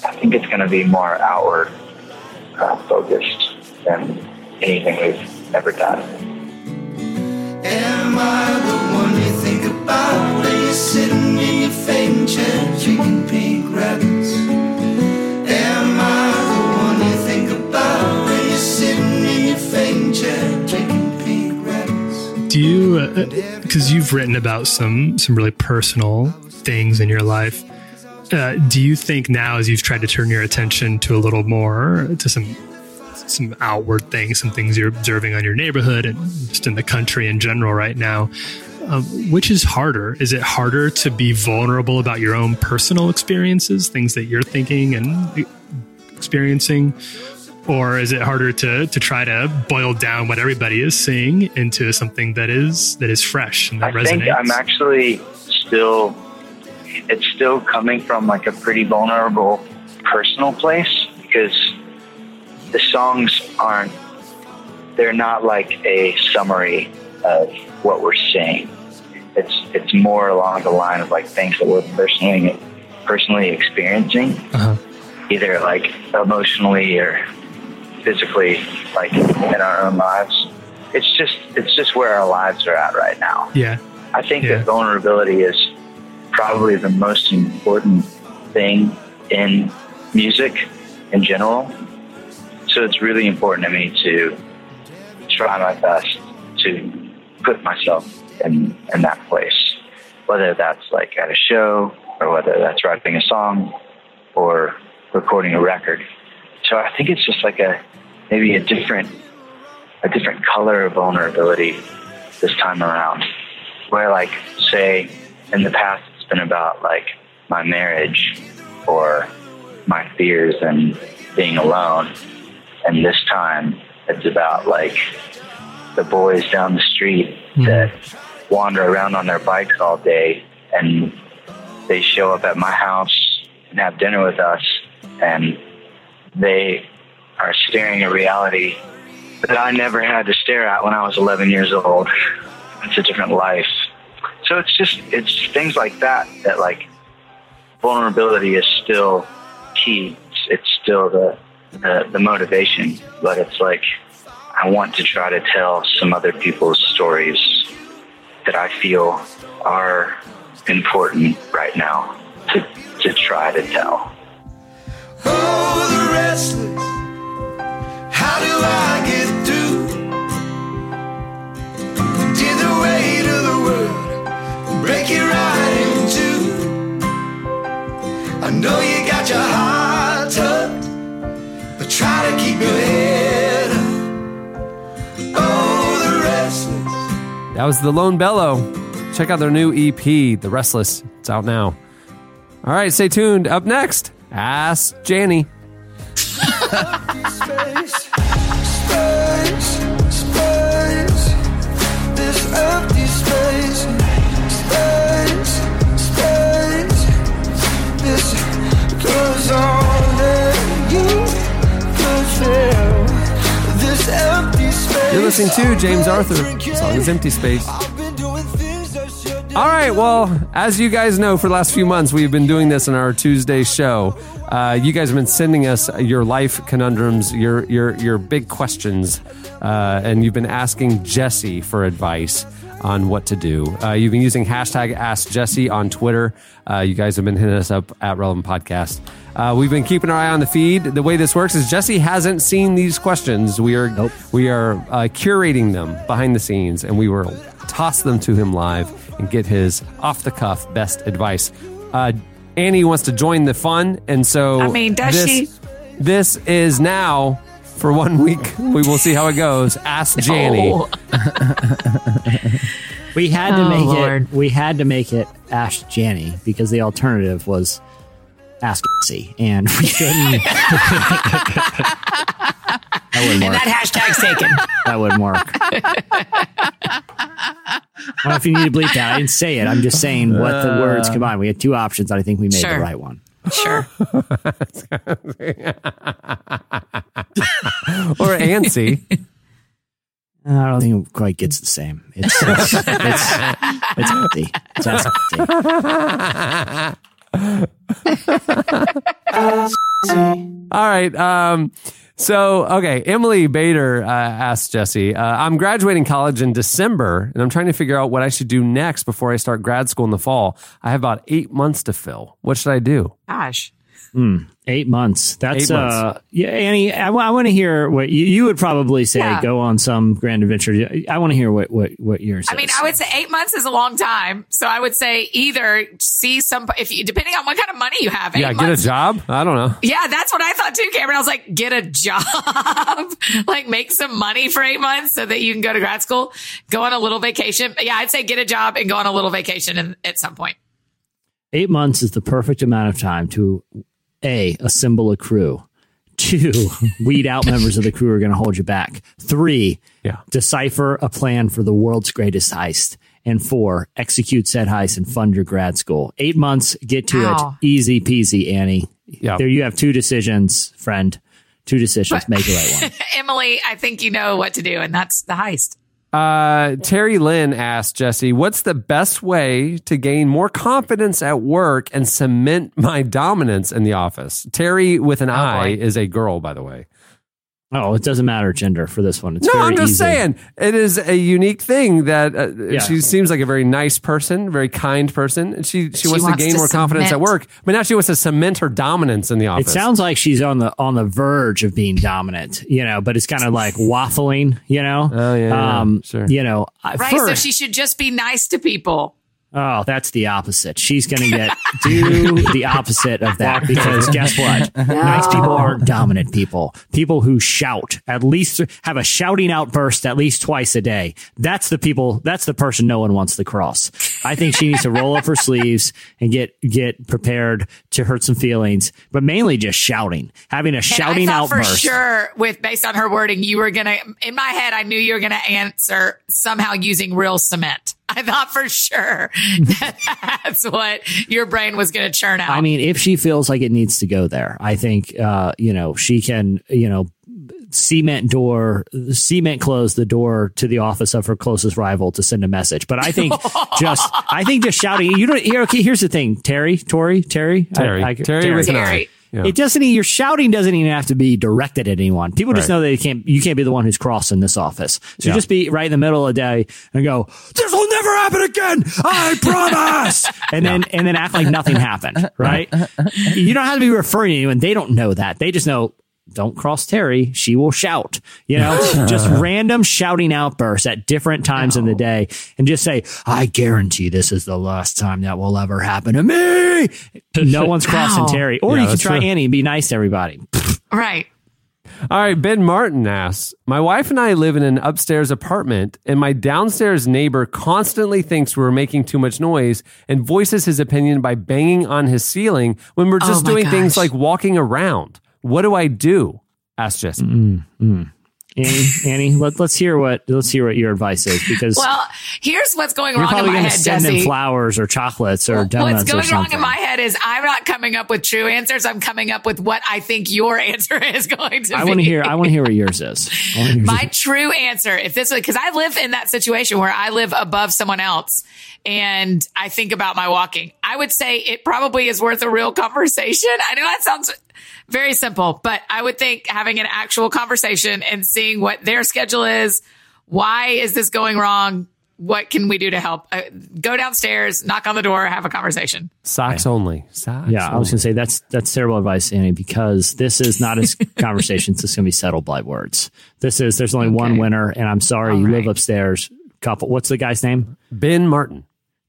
I think it's going to be more outward uh, focused than anything we've ever done. Am I the one you think about when you're sitting in your favorite chair drinking pink rabbits? Am I the one you think about when you're sitting in your favorite chair drinking pink rabbits? Do you because you've written about some some really personal things in your life? Uh, do you think now, as you've tried to turn your attention to a little more to some some outward things, some things you're observing on your neighborhood and just in the country in general right now, um, which is harder? Is it harder to be vulnerable about your own personal experiences, things that you're thinking and experiencing, or is it harder to to try to boil down what everybody is seeing into something that is that is fresh and that I resonates? think I'm actually still, it's still coming from like a pretty vulnerable personal place because the songs aren't, they're not like a summary of what we're seeing. It's, it's more along the line of like things that we're personally, personally experiencing, Uh-huh. either like emotionally or physically, like in our own lives. It's just, it's just where our lives are at right now. Yeah, I think Yeah. that vulnerability is probably the most important thing in music in general. So it's really important to me to try my best to put myself in, in that place, whether that's like at a show or whether that's writing a song or recording a record. So I think it's just like a maybe a different a different color of vulnerability this time around. Where like say in the past it's been about like my marriage or my fears and being alone. And this time it's about like the boys down the street hmm. that wander around on their bikes all day and they show up at my house and have dinner with us and they are staring at reality that I never had to stare at when I was 11 years old. It's a different life. So it's just, it's things like that that like vulnerability is still key. It's, it's still the, the, the motivation, but it's like, I want to try to tell some other people's stories that I feel are important right now to, to try to tell. Oh, the restless. How do I get through? Did the weight of the world break you right in two? I know you got your heart try to keep your head up. Oh, the restless. That was the Lone Bellow. Check out their new EP, The Restless. It's out now. All right, stay tuned. Up next, Ask Janny. You're listening to James Arthur. The song is Empty Space. All right, well, as you guys know, for the last few months, we've been doing this in our Tuesday show. Uh, you guys have been sending us your life conundrums, your your your big questions, uh, and you've been asking Jesse for advice on what to do. Uh, you've been using hashtag Ask Jesse on Twitter. Uh, you guys have been hitting us up at Relevant Podcast. Uh, we've been keeping our eye on the feed. The way this works is Jesse hasn't seen these questions. We are Nope. we are uh, curating them behind the scenes, and we will toss them to him live and get his off the cuff best advice. Uh, Annie wants to join the fun, and so I mean, does this, she? This is now for one week. We will see how it goes. Ask Janny. Oh, We had to Oh, make Lord. it. We had to make it Ask Janny because the alternative was Ask Jesse, and we couldn't. that wouldn't and that hashtag's taken. That wouldn't work. I don't know if you need to bleep that. I didn't say it. I'm just saying what the words uh. combined. We had two options. and I think we made the right one. Sure. or Ansi. I don't think it quite gets the same. It's it's it's, it's empty. It's Ask Jesse. All right. Um, so, okay. Emily Bader uh, asked Jesse, uh, I'm graduating college in December and I'm trying to figure out what I should do next before I start grad school in the fall. I have about eight months to fill. What should I do? Gosh. Eight months. That's Eight months. uh yeah, Annie. I, want to hear what you, you would probably say. Yeah. Go on some grand adventure. I want to hear what what what yours. I mean. I would say eight months is a long time. So I would say either see some, if you, depending on what kind of money you have. Eight yeah, get a job? I don't know. Yeah, that's what I thought too, Cameron. I was like, get a job, like make some money for eight months so that you can go to grad school, go on a little vacation. Yeah, I'd say get a job and go on a little vacation in, at some point. eight months is the perfect amount of time to a assemble a crew. Two, weed out members of the crew who are going to hold you back. Three, Yeah. decipher a plan for the world's greatest heist. And four, execute said heist and fund your grad school. Eight months, get to Wow. it. Easy peasy, Annie. Yeah. There you have two decisions, friend. Two decisions. Make the right one. Emily, I think you know what to do, and that's the heist. Uh, Terry Lynn asked Jesse, "What's the best way to gain more confidence at work and cement my dominance in the office?" Terry with an I boy. is a girl, by the way. Oh, it doesn't matter gender for this one. It's No, very I'm just easy. saying it is a unique thing that uh, Yeah. she seems like a very nice person, very kind person. She she, wants, wants to gain to more confidence at work, but now she wants to cement her dominance in the office. It sounds like she's on the on the verge of being dominant, you know, but it's kind of like waffling, you know. Oh, yeah, yeah, um, sure. You know, I- Right. So she should just be nice to people. Oh, that's the opposite. She's going to get do the opposite of that because guess what? Nice people aren't dominant people. People who shout at least have a shouting outburst at least twice a day. That's the people. That's the person no one wants to cross. I think she needs to roll up her sleeves and get get prepared to hurt some feelings, but mainly just shouting, having a And shouting I outburst. for sure, with based on her wording, you were gonna. In my head, I knew you were gonna answer somehow using real cement. I thought for sure that that's what your brain was gonna churn out. I mean, if she feels like it needs to go there, I think uh, you know she can you know cement door cement close the door to the office of her closest rival to send a message. But I think just I think just shouting. You don't. Here, okay, here's the thing, Terry, Tori, Terry, Terry. I- Terry, with an Terry. Yeah. It doesn't. Your shouting doesn't even have to be directed at anyone. People just Right. know that you can't. You can't be the one who's crossing this office. So Yeah. you just be right in the middle of the day and go, "This will never happen again. I promise." and then and then act like nothing happened. Right? you don't have to be referring to anyone. They don't know that. They just know. Don't cross Terry. She will shout. You know, just random shouting outbursts at different times in the day, and just say, "I guarantee this is the last time that will ever happen to me." No one's crossing Wow. Terry. Or Yeah, you can try true. Annie and be nice to everybody. right. All right, Ben Martin asks My wife and I live in an upstairs apartment, and my downstairs neighbor constantly thinks we're making too much noise and voices his opinion by banging on his ceiling when we're oh just Oh my doing things like walking around. What do I do? Asked Jesse. Mm, mm. Annie, Annie, let, let's hear what let's hear what your advice is because Well, here's what's going you're wrong in probably my going to head, send Jesse. them flowers or chocolates or donuts What's going or wrong something. in my head is I'm not coming up with true answers. I'm coming up with what I think your answer is going to I be. want to hear. I want to hear what yours is. I wanna hear yours. My true answer, if this was, because I live in that situation where I live above someone else and I think about my walking, I would say it probably is worth a real conversation. I know that sounds very simple, but I would think having an actual conversation and seeing what their schedule is, why is this going wrong? what can we do to help? Uh, go downstairs, knock on the door, have a conversation. Socks only. Socks. Yeah, I was going to say that's that's terrible advice, Annie, because this is not as conversations. This is going to be settled by words. This is there's only one winner, and I'm sorry All you right. live upstairs. Couple. What's the guy's name? Ben Martin.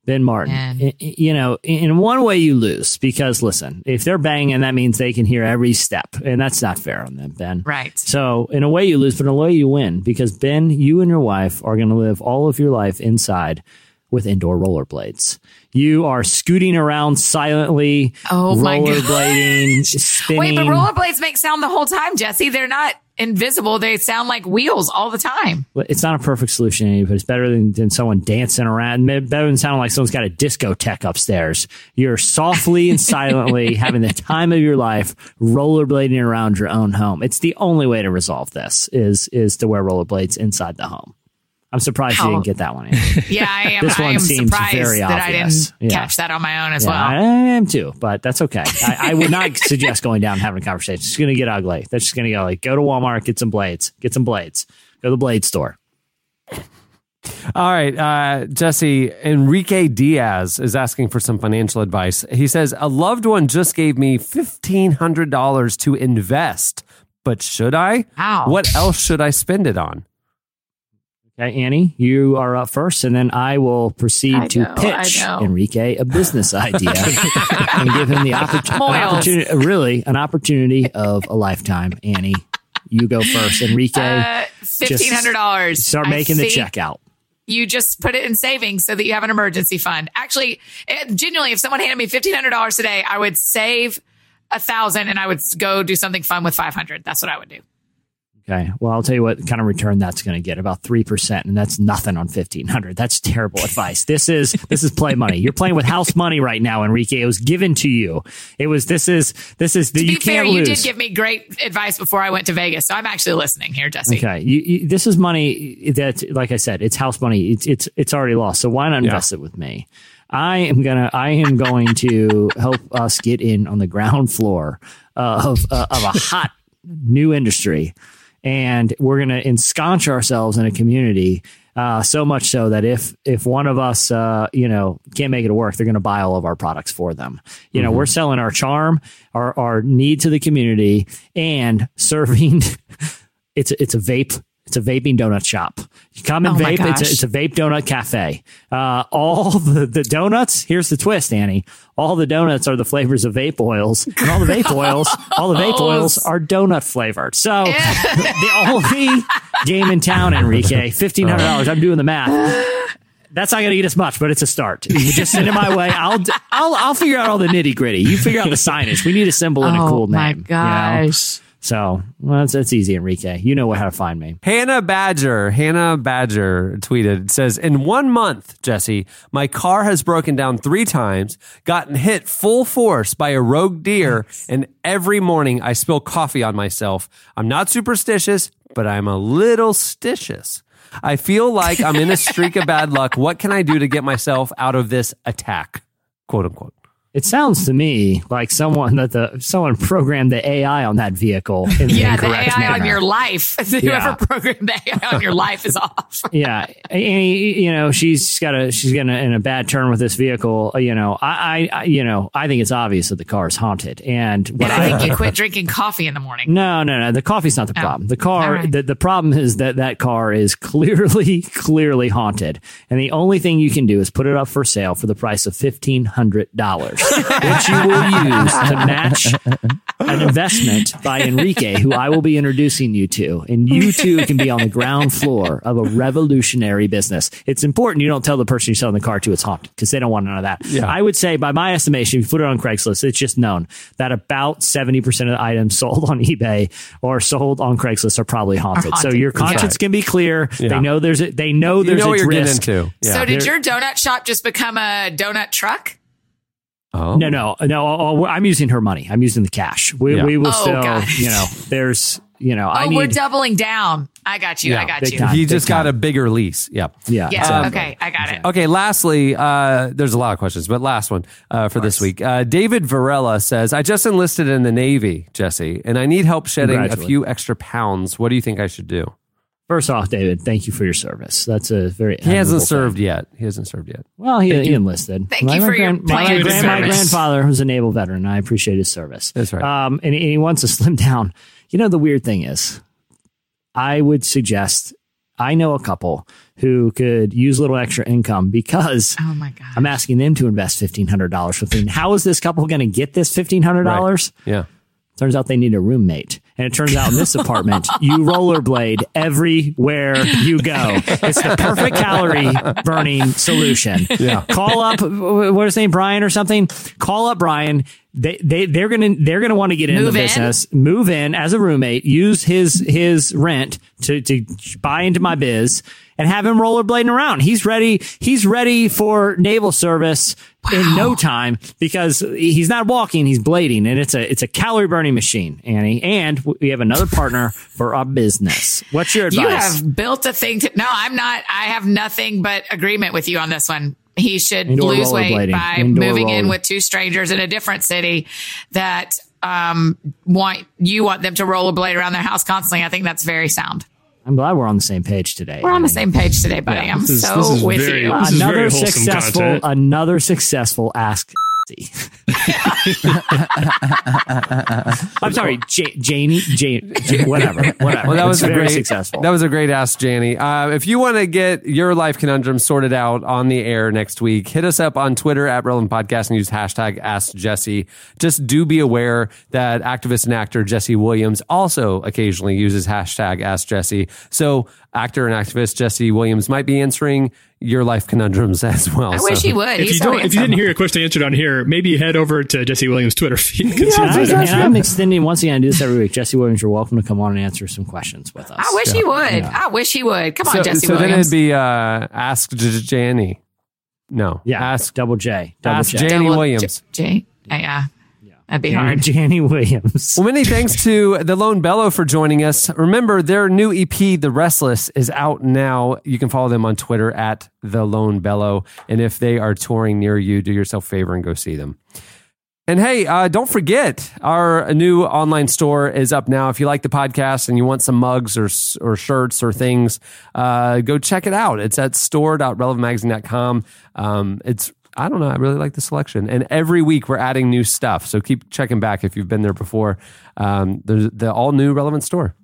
Ben Martin. I- you know, in one way you lose because listen, if they're banging, that means they can hear every step, and that's not fair on them, Ben. Right. So in a way you lose, but in a way you win because Ben, you and your wife are going to live all of your life inside with indoor rollerblades. You are scooting around silently, Oh, rollerblading, spinning. Wait, but rollerblades make sound the whole time, Jesse. They're not invisible. They sound like wheels all the time. Well, It's not a perfect solution, but it's better than, than someone dancing around. Better than sounding like someone's got a discotheque upstairs. You're softly and silently having the time of your life, rollerblading around your own home. It's the only way to resolve this is is to wear rollerblades inside the home. I'm surprised you didn't get that one. Andy. Yeah, I am. This I one am seems surprised very that I obvious. didn't Yeah. catch that on my own as Yeah, well. I am too, but that's okay. I, I would not suggest going down and having a conversation. It's going to get ugly. That's just going to go like, go to Walmart, get some blades, get some blades, go to the blade store. All right, uh, Jesse, Enrique Diaz is asking for some financial advice. He says, A loved one just gave me $1,500 to invest, but should I? Wow. What else should I spend it on? Okay, Annie, you are up first, and then I will proceed I to know, pitch. Enrique a business idea and give him the oppor- opportunity, really an opportunity of a lifetime. Annie, you go first. Enrique, Uh, Fifteen hundred dollars. start making the checkout. You just put it in savings so that you have an emergency fund. Actually, eh, genuinely, if someone handed me fifteen hundred dollars today, I would save a thousand and I would go do something fun with five hundred. That's what I would do. Okay. Well, I'll tell you what kind of return that's going to get about 3%. And that's nothing on 1500. That's terrible advice. This is, this is play money. You're playing with house money right now, Enrique. It was given to you. It was, this is, this is, To you be fair, can't you lose. did give me great advice before I went to Vegas, so I'm actually listening here, Jesse. Okay, you, you, this is money that, like I said, it's house money. It's it's it's already lost. So why not invest it with me? I am gonna. I am going to help us get in on the ground floor of uh, of a hot new industry, and we're gonna ensconce ourselves in a community. Uh, so much so that if if one of us, uh, you know, can't make it work, they're going to buy all of our products for them. You know, we're selling our charm, our our need to the community, and serving it's it's a vape. It's a vaping donut shop. You come and Oh vape. It's a, it's a vape donut cafe. Uh, all the, the donuts. Here's the twist, Annie. All the donuts are the flavors of vape oils, and all the vape oils, all the vape oils are donut flavored. So the only game in town, Enrique, fifteen hundred dollars. I'm doing the math. That's not going to eat us much, but it's a start. You just send it my way. I'll I'll I'll figure out all the nitty gritty. You figure out the signage. We need a symbol and a oh cool my name. you know? So well, that's, that's easy, Enrique. You know how to find me. Hannah Badger, Hannah Badger tweeted, says, In one month, Jesse, my car has broken down three times, gotten hit full force by a rogue deer, and every morning I spill coffee on myself. I'm not superstitious, but I'm a little stitious. I feel like I'm in a streak of bad luck. What can I do to get myself out of this attack? Quote unquote. It sounds to me like someone that the someone programmed the AI on that vehicle in Yeah, the AI manner. on your life. Whoever Yeah. programmed the AI on your life is off. yeah, and, you know she's got a she's getting in a bad turn with this vehicle. Uh, you know, I, I, you know I think it's obvious that the car is haunted. And what And I think you quit drinking coffee in the morning. No, no, no. The coffee's not the Oh, problem. The car, right. the, the problem is that that car is clearly, clearly haunted. And the only thing you can do is put it up for sale for the price of $1,500, which you will use to match an investment by Enrique, who I will be introducing you to. And you two can be on the ground floor of a revolutionary business. It's important you don't tell the person you're selling the car to it's haunted because they don't want none of that. Yeah. I would say, by my estimation, if you put it on Craigslist, it's just known that about 70% of the items sold on eBay or sold on Craigslist are probably haunted. haunted. So your conscience Right. can be clear. Yeah. They know there's a, they know You there's know a what you're risk. getting into. Yeah. so did There- your donut shop just become a donut truck? Oh. No, no, no. oh, oh, I'm using her money. I'm using the cash. We, Yeah. we will Oh, still, gosh. you know, there's, you know, I oh, need. we're doubling down. I got you. I got big you. time. He Big just got a bigger lease. Yeah. yeah. Yeah. exactly. okay. I got it. Okay, lastly, uh, there's a lot of questions, but last one uh, for this week. Uh, David Varela says, I just enlisted in the Navy, Jesse, and I need help shedding a few extra pounds. What do you think I should do? First off, David, thank you for your service. That's a very He hasn't admirable thing. served yet. He hasn't served yet. Well, he, he enlisted. Thank my you for your grand- my, planned grand- my grandfather was a naval veteran. and I appreciate his service. That's right. Um, and, and he wants to slim down. You know, the weird thing is, I would suggest I know a couple who could use a little extra income because Oh my god. I'm asking them to invest fifteen hundred dollars with me. How is this couple going to get this fifteen hundred dollars? Yeah. Turns out they need a roommate. And it turns out in this apartment, you rollerblade everywhere you go. It's the perfect calorie burning solution. Yeah. Call up, what is his name, Brian or something? Call up Brian. They, they, they're going to, they're going to want to get into the in? business, move in as a roommate, use his, his rent to, to buy into my biz and have him rollerblading around. He's ready. He's ready for naval service in no time because he's not walking, he's blading and it's a, it's a calorie burning machine, Annie. And we have another partner for our business. What's your advice? You have built a thing to. No, I'm not. I have nothing but agreement with you on this one. He should Indoor lose weight by Indoor moving in with two strangers in a different city that um want you want them to rollerblade around their house constantly. I think that's very sound. I'm glad we're on the same page today. We're on the same page today, buddy. I'm is- so with very- you. this is very Another successful, content. another successful ask. I'm sorry, J- Janie, Jane, whatever, whatever. Well, that was a very great, successful. That was a great ask, Janie. Uh, if you want to get your life conundrum sorted out on the air next week, hit us up on Twitter at Relevant Podcast and use hashtag Ask Jesse. Just do be aware that activist and actor Jesse Williams also occasionally uses hashtag Ask Jesse. So actor and activist Jesse Williams might be answering your life conundrums as well. I wish he would. If He's you don't, if you didn't hear your question answered on here, maybe head over to Jesse Williams' Twitter feed. 'cause and, he's- I, and I'm extending once again. I do this every week. Jesse Williams, you're welcome to come on and answer some questions with us. I wish he would. I wish he would. Come on, Jesse so then Williams. it'd be uh, Ask J- Janie. No. Yeah, Ask, double J, double ask J. Janie Double Williams. J. J- yeah. That'd be Janie, hard. Janie Williams. Well, many thanks to the Lone Bellow for joining us. Remember, their new EP, The Restless, is out now. You can follow them on Twitter at The Lone Bellow. And if they are touring near you, do yourself a favor and go see them. And hey, uh, don't forget, our new online store is up now. If you like the podcast and you want some mugs or or shirts or things, uh, go check it out. It's at store.relevantmagazine.com. Um, it's I don't know. I really like the selection, and every week we're adding new stuff. So keep checking back if you've been there before. Um, there's the all new Relevant store.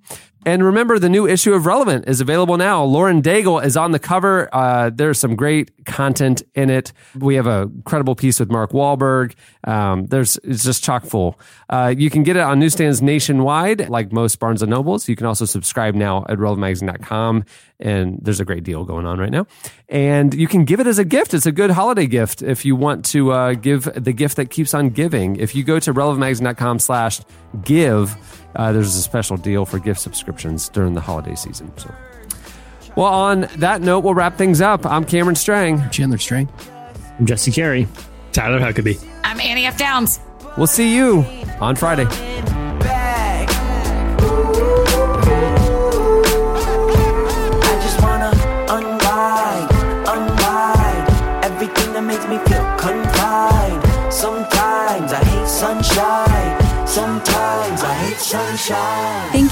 And remember, the new issue of Relevant is available now. Lauren Daigle is on the cover. Uh, there's some great content in it. We have a credible piece with Mark Wahlberg. Um, there's it's just chock full. Uh, you can get it on newsstands nationwide, like most Barnes and Nobles. You can also subscribe now at relevantmagazine.com. And there's a great deal going on right now. And you can give it as a gift. It's a good holiday gift if you want to uh, give the gift that keeps on giving. If you go to relevantmagazine.com slash give, uh, there's a special deal for gift subscriptions during the holiday season. So, well, on that note, we'll wrap things up. I'm Cameron Strang. Chandler Strang. I'm Jesse Carey. Tyler Huckabee. I'm Annie F. Downs. We'll see you on Friday.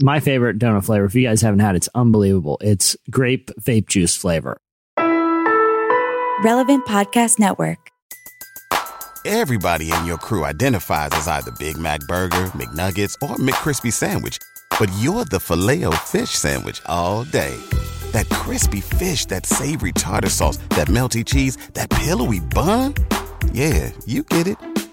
My favorite donut flavor, if you guys haven't had it, it's unbelievable. It's grape vape juice flavor. Relevant Podcast Network. Everybody in your crew identifies as either Big Mac Burger, McNuggets, or McCrispy Sandwich. But you're the filet fish Sandwich all day. That crispy fish, that savory tartar sauce, that melty cheese, that pillowy bun. Yeah, you get it.